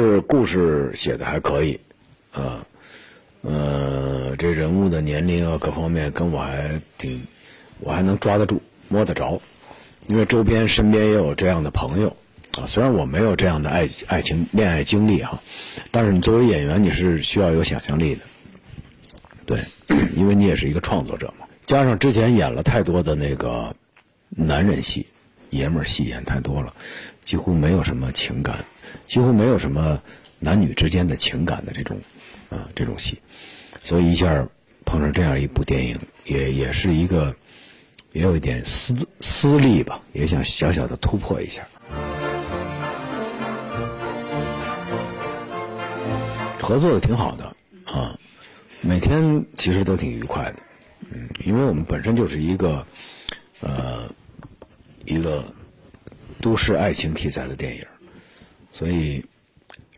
是故事写的还可以，啊，呃，这人物的年龄啊各方面跟我还挺，我还能抓得住、摸得着，因为周边身边也有这样的朋友啊。虽然我没有这样的爱爱情恋爱经历哈，但是你作为演员，你是需要有想象力的，对，因为你也是一个创作者嘛。加上之前演了太多的那个男人戏、爷们儿戏演太多了，几乎没有什么情感，几乎没有什么男女之间的情感的这种啊这种戏，所以一下碰上这样一部电影，也也是一个也有一点私私利吧，也想小小的突破一下。合作的挺好的啊，每天其实都挺愉快的。嗯，因为我们本身就是一个，呃，一个都市爱情题材的电影，所以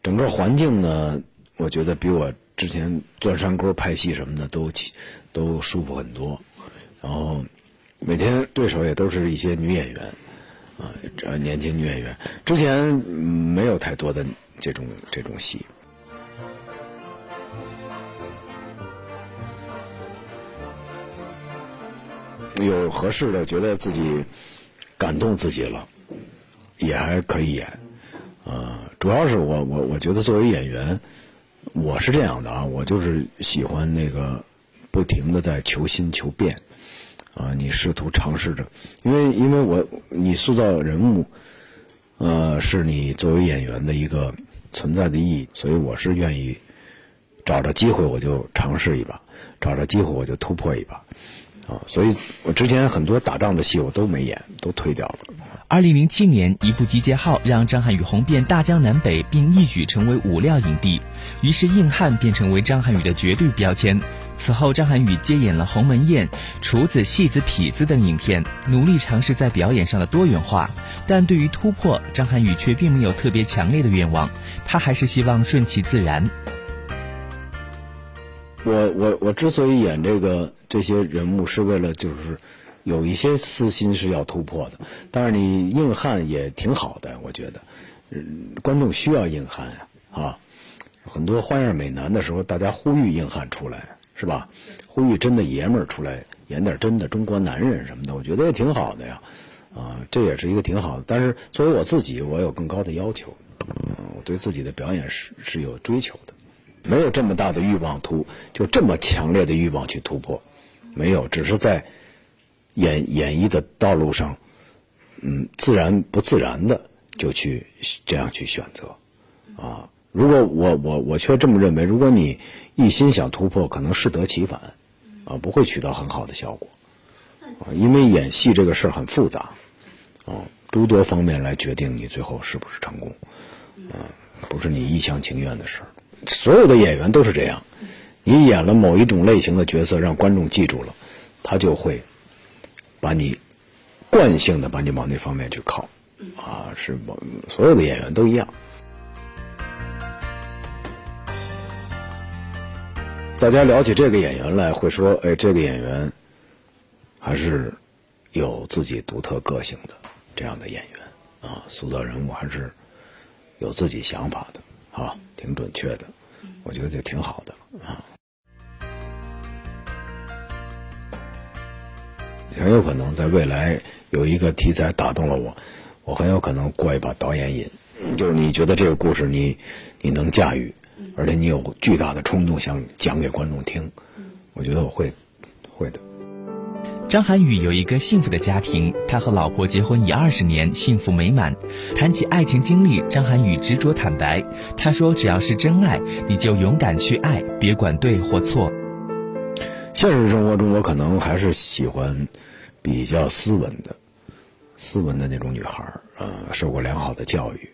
整个环境呢，我觉得比我之前钻山沟拍戏什么的都都舒服很多。然后每天对手也都是一些女演员，啊，这年轻女演员，之前没有太多的这种这种戏。有合适的，觉得自己感动自己了，也还可以演。主要是我我我觉得作为演员，我是这样的啊，我就是喜欢那个不停的在求新求变。啊，你试图尝试着，因为因为我你塑造人物，呃，是你作为演员的一个存在的意义，所以我是愿意找着机会我就尝试一把，找着机会我就突破一把。啊，所以我之前很多打仗的戏我都没演，都推掉了。二零零七年，一部《集结号》让张涵予红遍大江南北，并一举成为武料影帝，于是硬汉便成为张涵予的绝对标签。此后，张涵予接演了《鸿门宴》《厨子》《戏子》《痞子》等影片，努力尝试在表演上的多元化。但对于突破，张涵予却并没有特别强烈的愿望，他还是希望顺其自然。我我我之所以演这个这些人物，是为了就是有一些私心是要突破的。但是你硬汉也挺好的，我觉得，观众需要硬汉，啊，很多花样美男的时候，大家呼吁硬汉出来，是吧？呼吁真的爷们儿出来演点真的中国男人什么的，我觉得也挺好的呀，啊，这也是一个挺好的。但是作为我自己，我有更高的要求，嗯，我对自己的表演是是有追求的。没有这么大的欲望突，就这么强烈的欲望去突破，没有，只是在演演绎的道路上，嗯，自然不自然的就去这样去选择，啊，如果我我我却这么认为，如果你一心想突破，可能适得其反，啊，不会取得很好的效果，啊，因为演戏这个事儿很复杂，啊，诸多方面来决定你最后是不是成功，啊，不是你一厢情愿的事儿。所有的演员都是这样，你演了某一种类型的角色，让观众记住了，他就会把你惯性的把你往那方面去靠，啊，是所有的演员都一样。大家聊起这个演员来，会说：“哎，这个演员还是有自己独特个性的这样的演员啊，塑造人物还是有自己想法的啊。”挺准确的，我觉得就挺好的很有可能在未来有一个题材打动了我，我很有可能过一把导演瘾，就是你觉得这个故事你你能驾驭，而且你有巨大的冲动想讲给观众听，我觉得我会会的。张涵予有一个幸福的家庭，他和老婆结婚已二十年，幸福美满。谈起爱情经历，张涵予执着坦白，他说：“只要是真爱，你就勇敢去爱，别管对或错。”现实生活中，我可能还是喜欢比较斯文的、斯文的那种女孩儿，呃，受过良好的教育，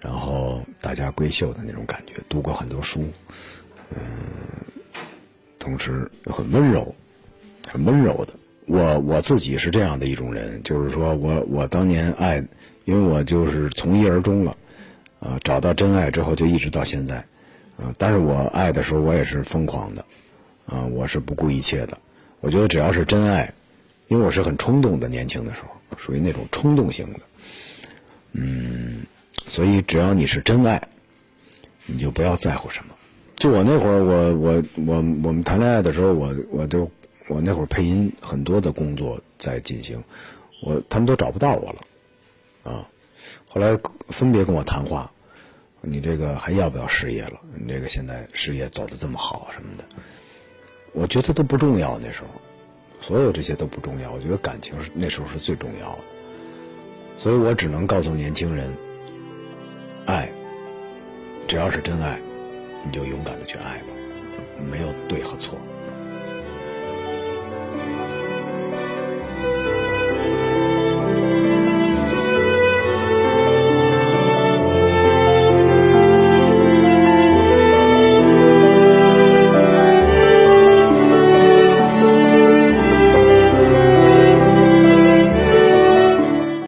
然后大家闺秀的那种感觉，读过很多书，嗯，同时又很温柔，很温柔的。我我自己是这样的一种人，就是说我我当年爱，因为我就是从一而终了，啊，找到真爱之后就一直到现在，啊，但是我爱的时候我也是疯狂的，啊，我是不顾一切的。我觉得只要是真爱，因为我是很冲动的，年轻的时候属于那种冲动型的，嗯，所以只要你是真爱，你就不要在乎什么。就我那会儿，我我我我们谈恋爱的时候，我我就我那会儿配音很多的工作在进行，我他们都找不到我了，啊，后来分别跟我谈话，你这个还要不要事业了？你这个现在事业走的这么好什么的，我觉得都不重要。那时候，所有这些都不重要。我觉得感情是那时候是最重要的，所以我只能告诉年轻人，爱，只要是真爱。你就勇敢的去爱吧，没有对和错。